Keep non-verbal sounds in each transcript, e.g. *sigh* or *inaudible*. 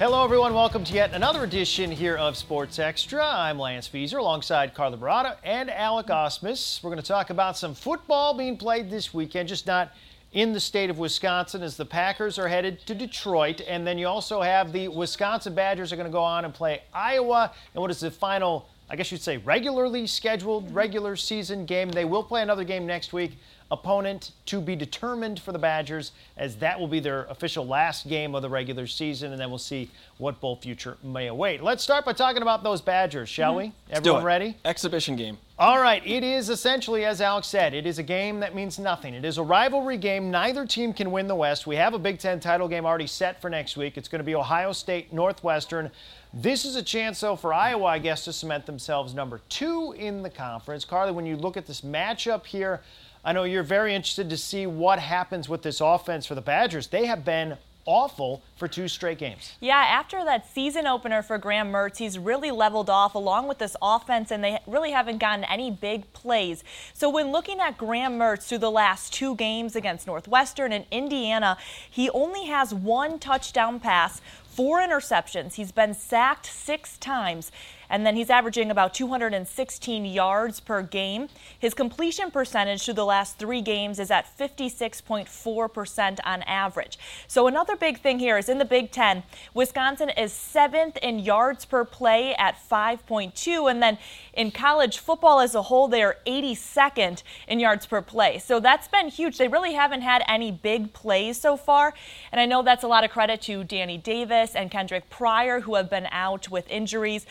Hello, everyone. Welcome to yet another edition here of Sports Extra. I'm Lance Veeser alongside Carla Barada and Alec Osmus. We're going to talk about some football being played this weekend, just not in the state of Wisconsin as the Packers are headed to Detroit. And then you also have the Wisconsin Badgers are going to go on and play Iowa. And what is the final, I guess you'd say, regularly scheduled regular season game? They will play another game next week opponent to be determined for the Badgers, as that will be their official last game of the regular season, and then we'll see what bowl future may await. Let's start by talking about those Badgers, shall mm-hmm. we? Everyone ready? Exhibition game. All right, it is essentially, as Alex said, it is a game that means nothing. It is a rivalry game. Neither team can win the West. We have a Big Ten title game already set for next week. It's going to be Ohio State Northwestern. This is a chance, though, for Iowa, I guess, to cement themselves number two in the conference. Carly, when you look at this matchup here, I know you're very interested to see what happens with this offense for the Badgers. They have been awful for two straight games. Yeah, after that season opener for Graham Mertz, he's really leveled off along with this offense, and they really haven't gotten any big plays. So when looking at Graham Mertz through the last two games against Northwestern and Indiana, he only has one touchdown pass, four interceptions. He's been sacked six times and then he's averaging about 216 yards per game. His completion percentage through the last three games is at 56.4% on average. So another big thing here is in the Big Ten, Wisconsin is seventh in yards per play at 5.2, and then in college football as a whole, they are 82nd in yards per play. So that's been huge. They really haven't had any big plays so far, and I know that's a lot of credit to Danny Davis and Kendrick Pryor, who have been out with injuries.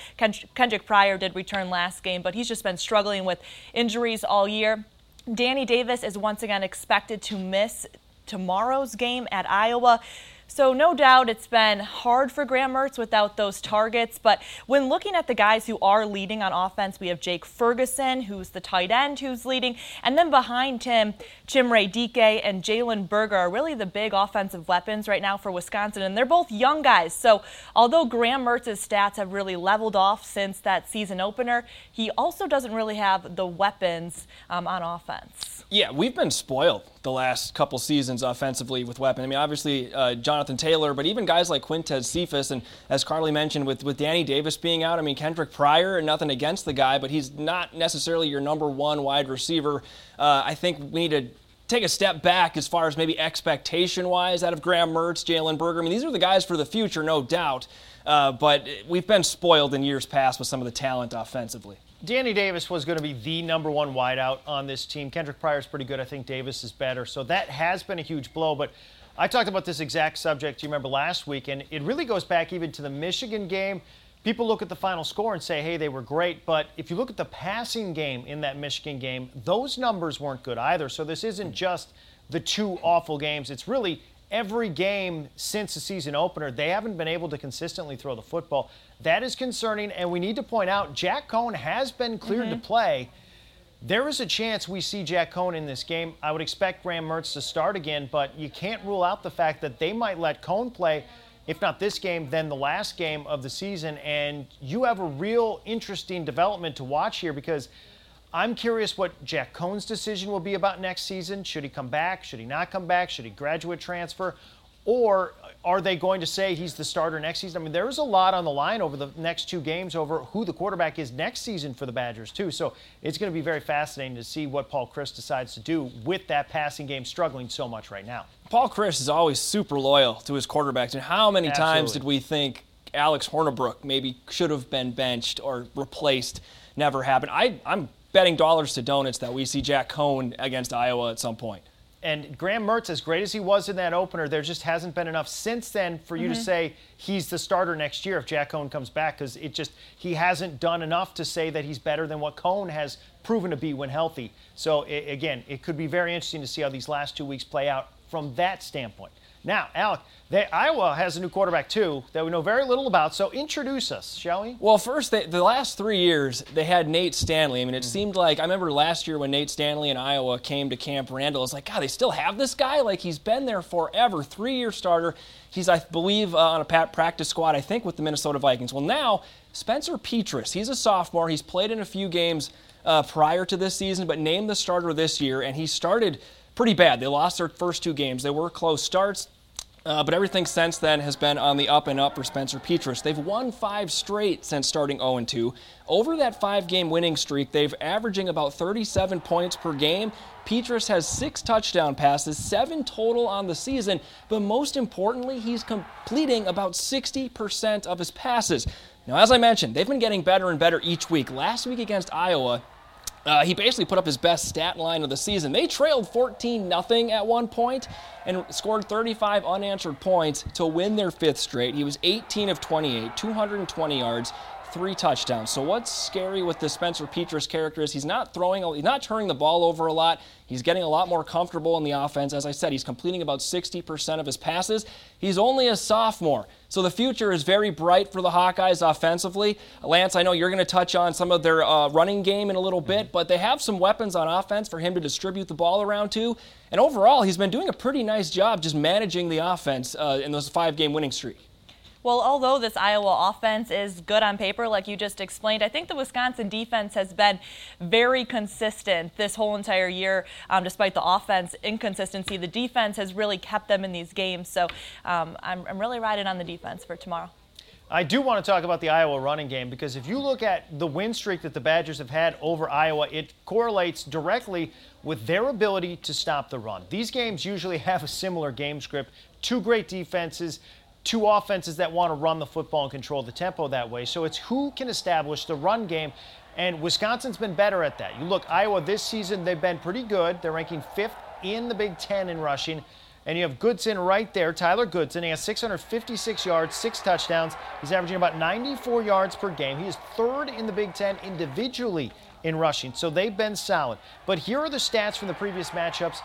Kendrick Pryor did return last game, but he's just been struggling with injuries all year. Danny Davis is once again expected to miss tomorrow's game at Iowa. So, no doubt it's been hard for Graham Mertz without those targets. But when looking at the guys who are leading on offense, we have Jake Ferguson, who's the tight end who's leading. And then behind him, Chimere Dike and Jalen Berger are really the big offensive weapons right now for Wisconsin. And they're both young guys. So, although Graham Mertz's stats have really leveled off since that season opener, he also doesn't really have the weapons um, on offense. Yeah, we've been spoiled the last couple seasons offensively with weapons. I mean, obviously, uh, Jonathan Taylor, but even guys like Quintez Cephus, and as Carly mentioned, with, with Danny Davis being out, I mean, Kendrick Pryor, and nothing against the guy, but he's not necessarily your number one wide receiver. Uh, I think we need to take a step back as far as maybe expectation wise out of Graham Mertz, Jalen Berger. I mean, these are the guys for the future, no doubt. Uh, but we've been spoiled in years past with some of the talent offensively. Danny Davis was going to be the number one wideout on this team. Kendrick Pryor is pretty good. I think Davis is better. So that has been a huge blow. But I talked about this exact subject, you remember, last week, and it really goes back even to the Michigan game. People look at the final score and say, hey, they were great. But if you look at the passing game in that Michigan game, those numbers weren't good either. So this isn't mm. just the two awful games. It's really every game since the season opener, they haven't been able to consistently throw the football. That is concerning, and we need to point out Jack Coan has been cleared mm-hmm. to play. There is a chance we see Jack Coan in this game. I would expect Graham Mertz to start again, but you can't rule out the fact that they might let Coan play, if not this game, then the last game of the season. And you have a real interesting development to watch here because I'm curious what Jack Coan's decision will be about next season. Should he come back? Should he not come back? Should he graduate transfer? Or are they going to say he's the starter next season? I mean, there's a lot on the line over the next two games over who the quarterback is next season for the Badgers, too. So it's going to be very fascinating to see what Paul Chryst decides to do with that passing game struggling so much right now. Paul Chryst is always super loyal to his quarterbacks. And how many Absolutely. times did we think Alex Hornibrook maybe should have been benched or replaced? Never happened. I, I'm betting dollars to donuts that we see Jack Coan against Iowa at some point. And Graham Mertz, as great as he was in that opener, there just hasn't been enough since then for you mm-hmm. to say he's the starter next year if Jack Coan comes back because it just he hasn't done enough to say that he's better than what Coan has proven to be when healthy. So it, again, it could be very interesting to see how these last two weeks play out from that standpoint. Now, Alec, they, Iowa has a new quarterback too that we know very little about. So introduce us, shall we? Well, first, they, the last three years they had Nate Stanley. I mean, it mm-hmm. seemed like I remember last year when Nate Stanley in Iowa came to Camp Randall. It's like, God, they still have this guy. Like he's been there forever, three-year starter. He's, I believe, uh, on a practice squad. I think with the Minnesota Vikings. Well, now Spencer Petras. He's a sophomore. He's played in a few games uh, prior to this season, but named the starter this year, and he started pretty bad. They lost their first two games. They were close starts Uh, but everything since then has been on the up and up for Spencer Petras. They've won five straight since starting 0 2. Over that five game winning streak, they've averaging about 37 points per game. Petras has six touchdown passes, seven total on the season, but most importantly, he's completing about 60% of his passes. Now, as I mentioned, they've been getting better and better each week. Last week against Iowa, uh, he basically put up his best stat line of the season. They trailed 14 0 at one point and scored 35 unanswered points to win their fifth straight. He was 18 of 28, 220 yards, three touchdowns. So what's scary with the Spencer Petras character is he's not throwing, he's not turning the ball over a lot. He's getting a lot more comfortable in the offense. As I said, he's completing about 60% of his passes. He's only a sophomore. So the future is very bright for the Hawkeyes offensively. Lance, I know you're going to touch on some of their uh, running game in a little bit, but they have some weapons on offense for him to distribute the ball around to. And overall, he's been doing a pretty nice job just managing the offense uh, in those five game winning streak. Well, although this Iowa offense is good on paper, like you just explained, I think the Wisconsin defense has been very consistent this whole entire year. Um, despite the offense inconsistency, the defense has really kept them in these games. So um, I'm, I'm really riding on the defense for tomorrow. I do want to talk about the Iowa running game because if you look at the win streak that the Badgers have had over Iowa, it correlates directly with their ability to stop the run. These games usually *laughs* have a similar game script. Two great defenses, two offenses that want to run the football and control the tempo that way. So it's who can establish the run game. And Wisconsin's been better at that. You look, Iowa this season, they've been pretty good. They're ranking fifth in the Big Ten in rushing. And you have Goodson right there, Tyler Goodson. He has 656 yards, six touchdowns. He's averaging about 94 yards per game. He is third in the Big Ten individually in rushing. So they've been solid. But here are the stats from the previous matchups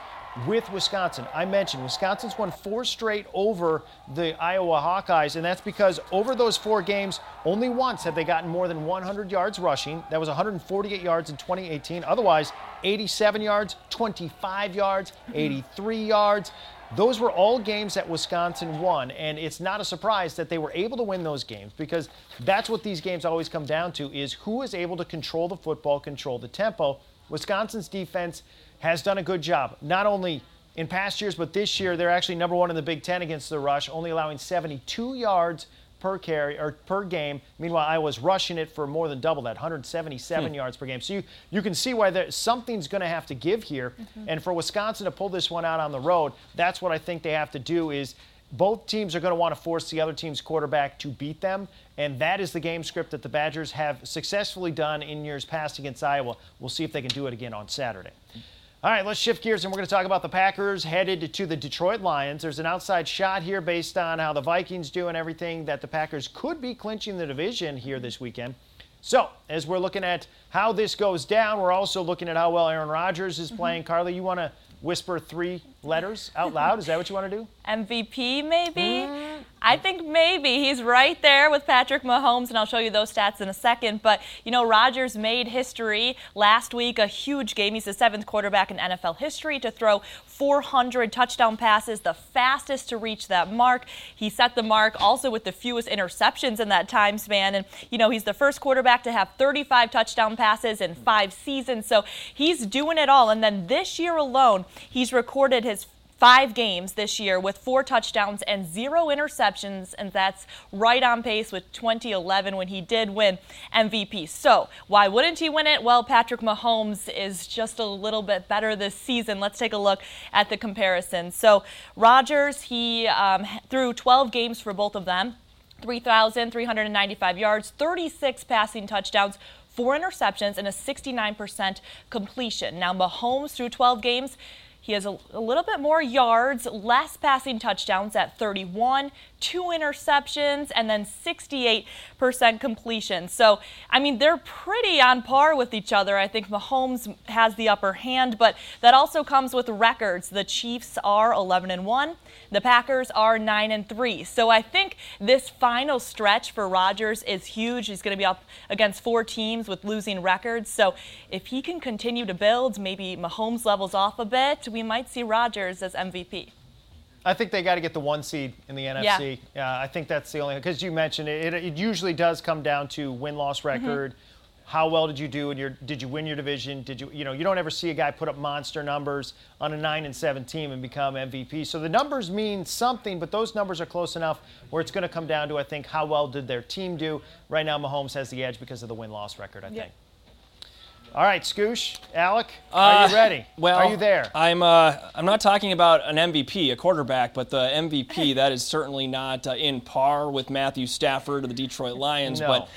with Wisconsin. I mentioned Wisconsin's won four straight over the Iowa Hawkeyes, and that's because over those four games, only once have they gotten more than 100 yards rushing. That was 148 yards in 2018. Otherwise, 87 yards, 25 yards, mm-hmm. 83 yards. Those were all games that Wisconsin won, and it's not a surprise that they were able to win those games because that's what these games always come down to is who is able to control the football, control the tempo. Wisconsin's defense has done a good job, not only in past years, but this year they're actually number one in the Big Ten against the rush, only allowing 72 yards per carry or per game. Meanwhile, Iowa's rushing it for more than double that, 177 hmm. yards per game. So you, you can see why there, something's going to have to give here. Mm-hmm. And for Wisconsin to pull this one out on the road, that's what I think they have to do is both teams are going to want to force the other team's quarterback to beat them. And that is the game script that the Badgers have successfully done in years past against Iowa. We'll see if they can do it again on Saturday. All right, let's shift gears and we're going to talk about the Packers headed to the Detroit Lions. There's an outside shot here based on how the Vikings do and everything that the Packers could be clinching the division here this weekend. So, as we're looking at how this goes down, we're also looking at how well Aaron Rodgers is mm-hmm. playing. Mm-hmm. Carly, you want to whisper three letters out loud? Is that what you want to do? *laughs* MVP, maybe? Mm. I think maybe he's right there with Patrick Mahomes, and I'll show you those stats in a second. But, you know, Rodgers made history last week, a huge game. He's the seventh quarterback in NFL history to throw 400 touchdown passes, the fastest to reach that mark. He set the mark also with the fewest interceptions in that time span. And, you know, he's the first quarterback to have 35 touchdown passes in five seasons. So he's doing it all. And then this year alone, he's recorded his five games this year with four touchdowns and zero interceptions, and that's right on pace with 2011 when he did win MVP. So, why wouldn't he win it? Well, Patrick Mahomes is just a little bit better this season. Let's take a look at the comparison. So, Rodgers, he um, threw 12 games for both of them. 3,395 yards, 36 passing touchdowns, four interceptions, and a 69% completion. Now, Mahomes through 12 games, he has a, a, little bit more yards, less passing touchdowns at 31, two interceptions, and then 68% completion. So, I mean, they're pretty on par with each other. I think Mahomes has the upper hand, but that also comes with records. The Chiefs are 11 and 1. The Packers are 9 and 3. So I think this final stretch for Rodgers is huge. He's going to be up against four teams with losing records. So if he can continue to build, maybe Mahomes levels off a bit, we might see Rodgers as MVP. I think they got to get the one seed in the NFC. Yeah. Uh, I think that's the only because you mentioned it, it, it. usually does come down to win loss mm-hmm. record. Mm-hmm how well did you do in your did you win your division did you you know you don't ever see a guy put up monster numbers on a 9 and 7 team and become mvp so the numbers mean something but those numbers are close enough where it's going to come down to i think how well did their team do right now mahomes has the edge because of the win-loss record i Yeah. think all right scoosh alec are Uh, you ready *laughs* Well, are you there I'm. Uh, I'm not talking about an MVP, a quarterback, but the MVP *laughs* that is certainly not uh, in par with Matthew Stafford of the Detroit Lions. No. But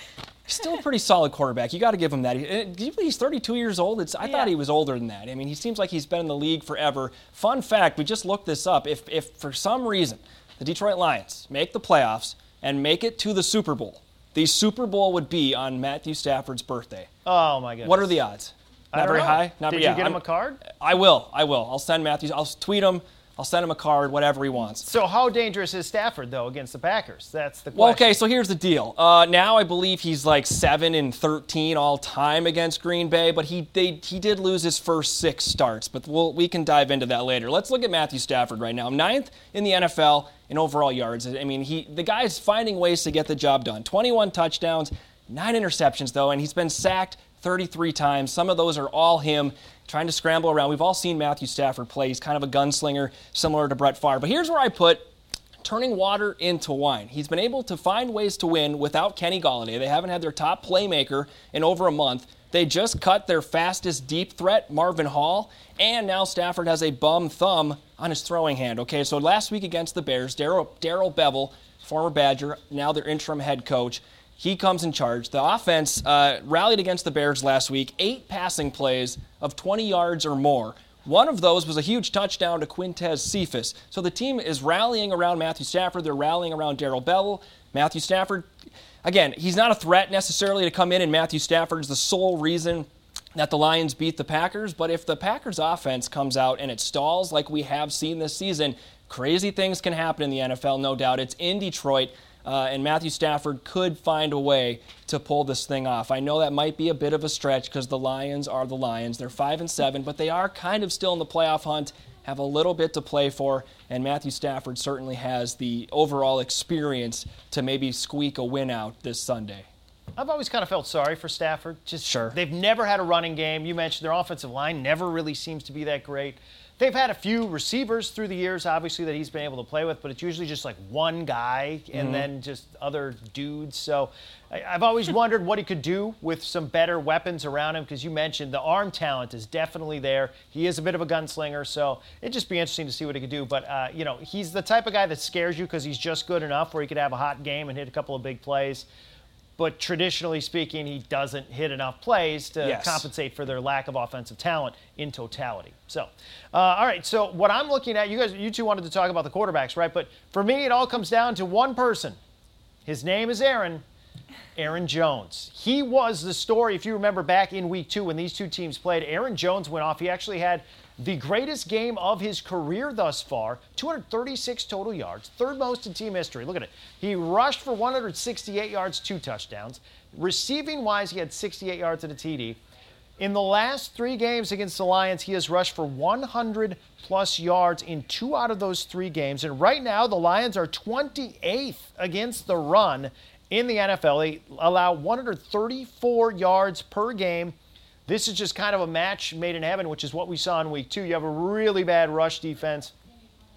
he's still a pretty solid quarterback. You got to give him that. He- uh, do you believe He's 32 years old. It's, I Yeah. thought he was older than that. I mean, he seems like he's been in the league forever. Fun fact: we just looked this up. If, if for some reason the Detroit Lions make the playoffs and make it to the Super Bowl, the Super Bowl would be on Matthew Stafford's birthday. Oh my goodness What are the odds? Not very know. high. Not did very- you yeah, get him I'm- a card I will. I will. I'll send Matthews. I'll tweet him. I'll send him a card, whatever he wants. so how dangerous is stafford though against the packers that's the question Well, okay. So here's the deal. Uh, now I believe he's like seven and thirteen all time against Green Bay, but he they, he did lose his first six starts. But we'll, we can dive into that later. Let's look at Matthew Stafford right now. Ninth in the NFL in overall yards. I mean, he the guy's finding ways to get the job done. 21 touchdowns, nine interceptions though, and he's been sacked 33 times. Some of those are all him trying to scramble around. We've all seen Matthew Stafford play. He's kind of a gunslinger, similar to Brett Favre. But here's where I put turning water into wine. He's been able to find ways to win without Kenny Golladay. They haven't had their top playmaker in over a month. They just cut their fastest deep threat, Marvin Hall, and now Stafford has a bum thumb on his throwing hand. Okay, so last week against the Bears, Darrell Bevell, former Badger, now their interim head coach, he comes in charge. The offense uh, rallied against the Bears last week, eight passing plays of 20 yards or more. One of those was a huge touchdown to Quintez Cephus. So the team is rallying around Matthew Stafford. They're rallying around Darrell Bevell. Matthew Stafford, again, he's not a threat necessarily to come in, and Matthew Stafford is the sole reason that the Lions beat the Packers. But if the Packers offense comes out and it stalls like we have seen this season, crazy things can happen in the NFL, no doubt. It's in Detroit. Uh, and Matthew Stafford could find a way to pull this thing off. I know that might be a bit of a stretch because the Lions are the Lions. They're five and seven, but they are kind of still in the playoff hunt, have a little bit to play for, and Matthew Stafford certainly has the overall experience to maybe squeak a win out this Sunday. I've always kind of felt sorry for Stafford. Just Sure. they've never had a running game. You mentioned their offensive line never really seems to be that great. They've had a few receivers through the years, obviously, that he's been able to play with, but it's usually just like one guy and then just other dudes. So I, I've always wondered what he could do with some better weapons around him because you mentioned the arm talent is definitely there. He is a bit of a gunslinger, so it'd just be interesting to see what he could do. But, uh, you know, he's the type of guy that scares you because he's just good enough where he could have a hot game and hit a couple of big plays but traditionally speaking, he doesn't hit enough plays to Yes. compensate for their lack of offensive talent in totality. So, uh, all right. So, what I'm looking at, you guys, you two wanted to talk about the quarterbacks, right? But for me, it all comes down to one person. His name is Aaron. Aaron Jones. He was the story, if you remember back in week two when these two teams played. Aaron Jones went off. He actually had the greatest game of his career thus far 236 total yards, third most in team history. Look at it. He rushed for 168 yards, two touchdowns. Receiving wise, he had 68 yards and a TD. In the last three games against the Lions, he has rushed for 100 plus yards in two out of those three games. And right now, the Lions are 28th against the run in the NFL. They allow 134 yards per game. This is just kind of a match made in heaven, which is what we saw in week two. You have a really bad rush defense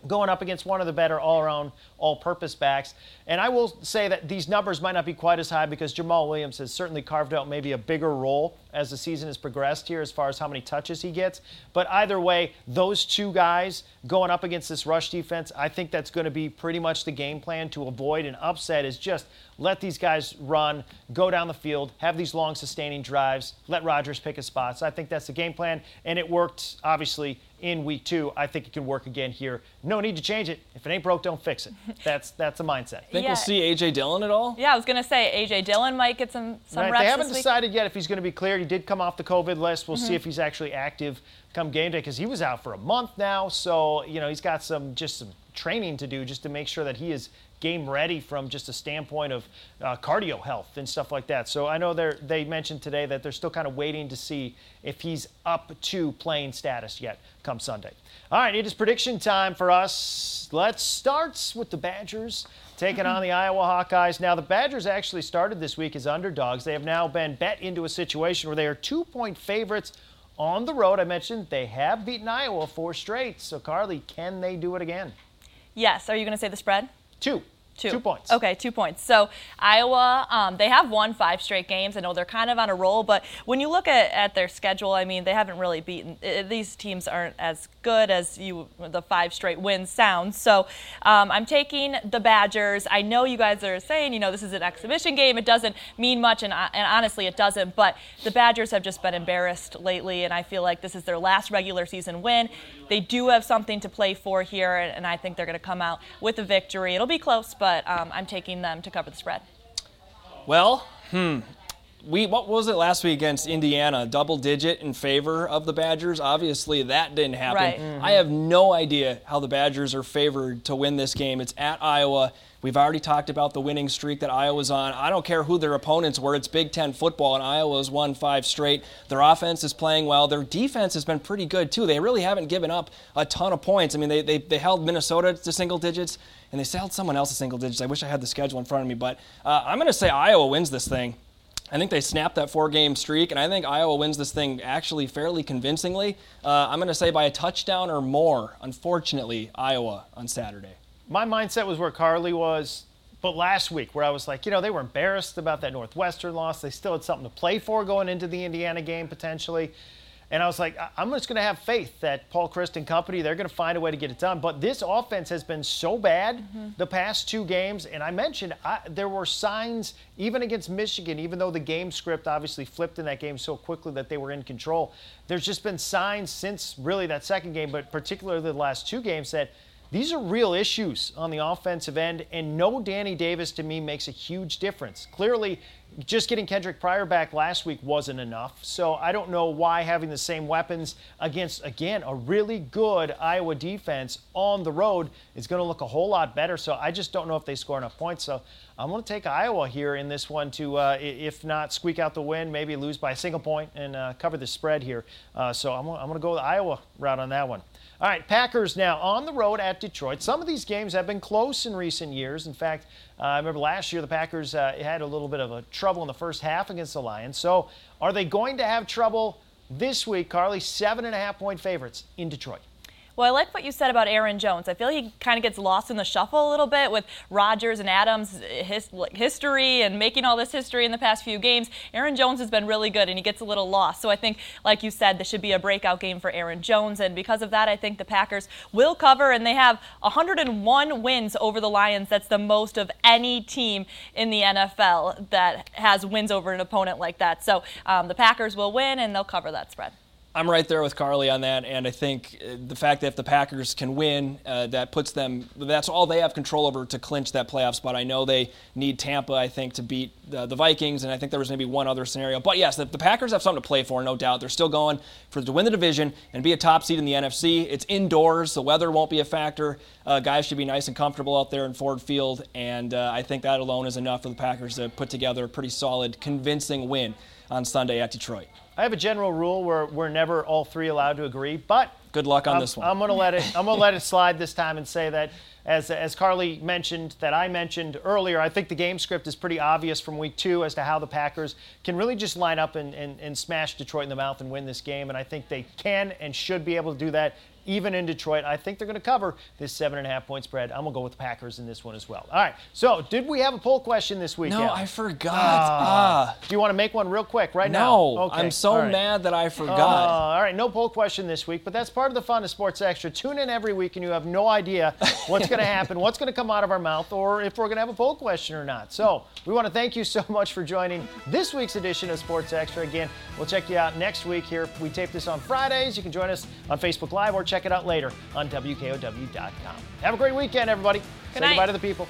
going up against one of the better all-around, all-purpose backs. And I will say that these numbers might not be quite as high because Jamaal Williams has certainly carved out maybe a bigger role as the season has progressed here as far as how many touches he gets. But either way, those two guys going up against this rush defense, I think that's going to be pretty much the game plan to avoid an upset is just let these guys run, go down the field, have these long sustaining drives, let Rodgers pick his spots. I think that's the game plan, and it worked obviously in week two. I think it can work again here. No need to change it. If it ain't broke, don't fix it. *laughs* That's that's the mindset. Think Yeah. we'll see AJ Dillon at all? Yeah, I was gonna say AJ Dillon might get some some Right, reps they haven't this week. decided yet if he's going to be cleared. He did come off the COVID list. We'll Mm-hmm. see if he's actually active come game day because he was out for a month now. So you know he's got some just some training to do just to make sure that he is game ready from just a standpoint of uh, cardio health and stuff like that. So I know they they mentioned today that they're still kind of waiting to see if he's up to playing status yet come Sunday. All right, it is prediction time for us. Let's start with the Badgers taking on the *laughs* Iowa Hawkeyes. Now, the Badgers actually started this week as underdogs. They have now been bet into a situation where they are two point favorites on the road. I mentioned they have beaten Iowa four straight. So, Carly, can they do it again? Yes. Are you going to say the spread? Two. Two. Two points. Okay, two points. So Iowa, um, they have won five straight games. I know they're kind of on a roll, but when you look at, at their schedule, I mean, they haven't really beaten. Uh, these teams aren't as good as you the five straight wins sound. So um, I'm taking the Badgers. I know you guys are saying, you know, this is an exhibition game. It doesn't mean much, and, uh, and honestly, it doesn't. But the Badgers have just been embarrassed lately, and I feel like this is their last regular season win. They do have something to play for here, and, and I think they're going to come out with a victory. It'll be close, but but um, I'm taking them to cover the spread. Well, hmm. We what was it last week against Indiana? Double digit in favor of the Badgers. Obviously, that didn't happen. Right. Mm-hmm. I have no idea how the Badgers are favored to win this game. It's at Iowa. We've already talked about the winning streak that Iowa's on. I don't care who their opponents were. It's Big Ten football, and Iowa's won five straight. Their offense is playing well. Their defense has been pretty good, too. They really haven't given up a ton of points. I mean, they, they, they held Minnesota to single digits, and they held someone else to single digits. I wish I had the schedule in front of me, but uh, I'm going to say Iowa wins this thing. I think they snapped that four game streak, and I think Iowa wins this thing actually fairly convincingly. Uh, I'm going to say by a touchdown or more, unfortunately, Iowa on Saturday. My mindset was where Carly was but last week, where I was like, you know, they were embarrassed about that Northwestern loss. They still had something to play for going into the Indiana game potentially. And I was like, I'm just going to have faith that Paul Chryst and company, they're going to find a way to get it done. But this offense has been so bad mm-hmm. the past two games. And I mentioned I, there were signs, even against Michigan, even though the game script obviously flipped in that game so quickly that they were in control. There's just been signs since really that second game, but particularly the last two games, that – these are real issues on the offensive end, and no Danny Davis to me makes a huge difference. Clearly, just getting Kendrick Pryor back last week wasn't enough. So I don't know why having the same weapons against, again, a really good Iowa defense on the road is going to look a whole lot better. So I just don't know if they score enough points. So I'm going to take Iowa here in this one to, uh, if not squeak out the win, maybe lose by a single point and uh, cover the spread here. Uh, so I'm, I'm going to go the Iowa route on that one. All right, Packers now on the road at Detroit. Some of these games have been close in recent years. In fact, uh, I remember last year the Packers uh, had a little bit of a trouble in the first half against the Lions. So, are they going to have trouble this week, Carly? Seven and a half point favorites in Detroit. Well, I like what you said about Aaron Jones. I feel he kind of gets lost in the shuffle a little bit with Rodgers and Adams' his, history and making all this history in the past few games. Aaron Jones has been really good and he gets a little lost. So I think, like you said, this should be a breakout game for Aaron Jones. And because of that, I think the Packers will cover and they have 101 wins over the Lions. That's the most of any team in the NFL that has wins over an opponent like that. So um, the Packers will win and they'll cover that spread. I'm right there with Carly on that, and I think uh, the fact that if the Packers can win, uh, that puts them. That's all they have control over to clinch that playoff spot. I know they need Tampa, I think, to beat the, the Vikings, and I think there was maybe one other scenario. But yes, the, the, Packers have something to play for, no doubt. They're still going for to win the division and be a top seed in the NFC. It's indoors, the weather won't be a factor. Uh, guys should be nice and comfortable out there in Ford Field, and uh, I think that alone is enough for the Packers to put together a pretty solid, convincing win on Sunday at Detroit. I have a general rule where we're never all three allowed to agree, but good luck on I'm, this one. I'm going to let it. I'm going to let it slide this time and say that, as as Carly mentioned, that I mentioned earlier, I think the game script is pretty obvious from week two as to how the Packers can really just line up and, and, and smash Detroit in the mouth and win this game, and I think they can and should be able to do that even in Detroit. I think they're going to cover this seven and a half point spread. I'm going to go with the Packers in this one as well. All right. So, did we have a poll question this week? No, I forgot. Ah. Do you want to make one real quick right no, now? No. Okay. I'm so right. mad that I forgot. Uh, all right. No poll question this week, but that's part of the fun of Sports Extra. Tune in every week, and you have no idea *laughs* what's going to happen, what's going to come out of our mouth, or if we're going to have a poll question or not. So, we want to thank you so much for joining this week's edition of Sports Extra. Again, we'll check you out next week here. We tape this on Fridays. You can join us on Facebook Live or check it out later on WKOW.com. Have a great weekend, everybody. Good Say night. goodbye to the people.